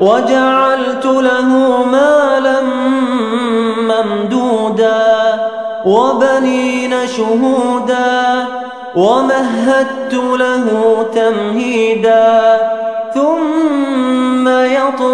وجعلت له مالا ممدودا وبنين شهودا ومهدت له تمهيدا ثم يطمع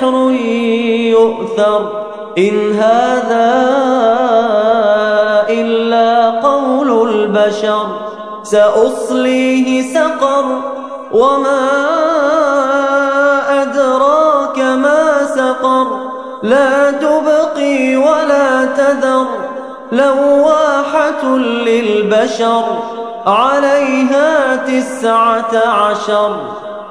سحر يؤثر إن هذا إلا قول البشر سأصليه سقر وما أدراك ما سقر لا تبقي ولا تذر لواحة للبشر عليها تسعة عشر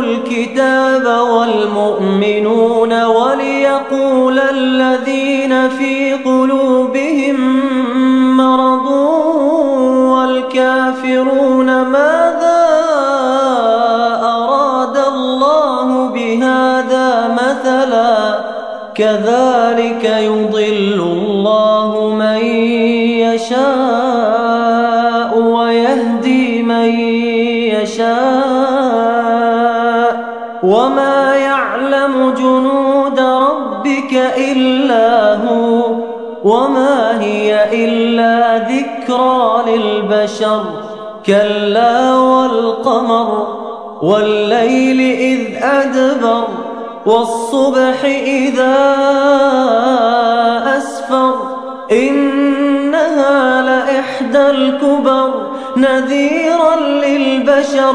الكتاب والمؤمنون وليقول الذين في قلوبهم مرض والكافرون ماذا أراد الله بهذا مثلا كذلك يضل الله من يشاء وما يعلم جنود ربك إلا هو وما هي إلا ذكرى للبشر كلا والقمر والليل إذ أدبر والصبح إذا أسفر إنها لإحدى الكبر نذيرا للبشر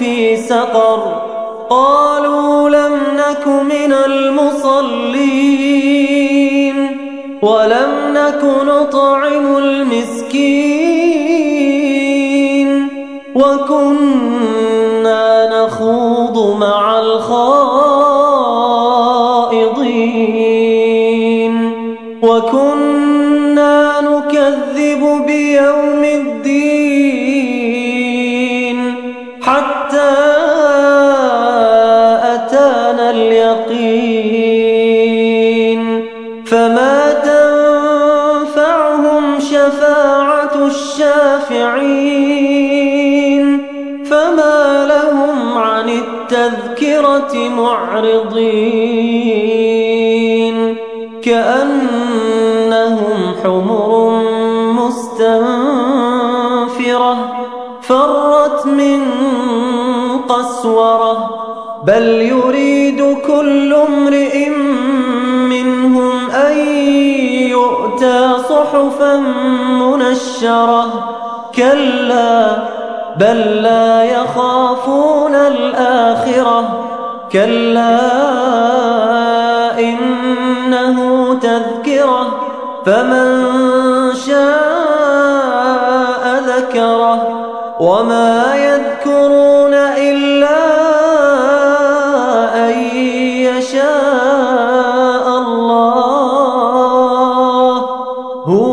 في سقر قالوا لم نك من المصلين ولم نك نطعم المسكين وكنا نخوض مع الخائضين فما تنفعهم شفاعة الشافعين فما لهم عن التذكرة معرضين كأنهم حمر مستنفرة فرت من قسورة بل يريد كل امرئ منشرة. كلا بل لا يخافون الآخرة. كلا إنه تذكرة. فمن شاء ذكره. وما يذكرون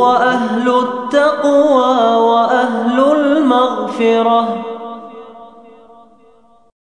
هو أهل التقوى وأهل المغفرة.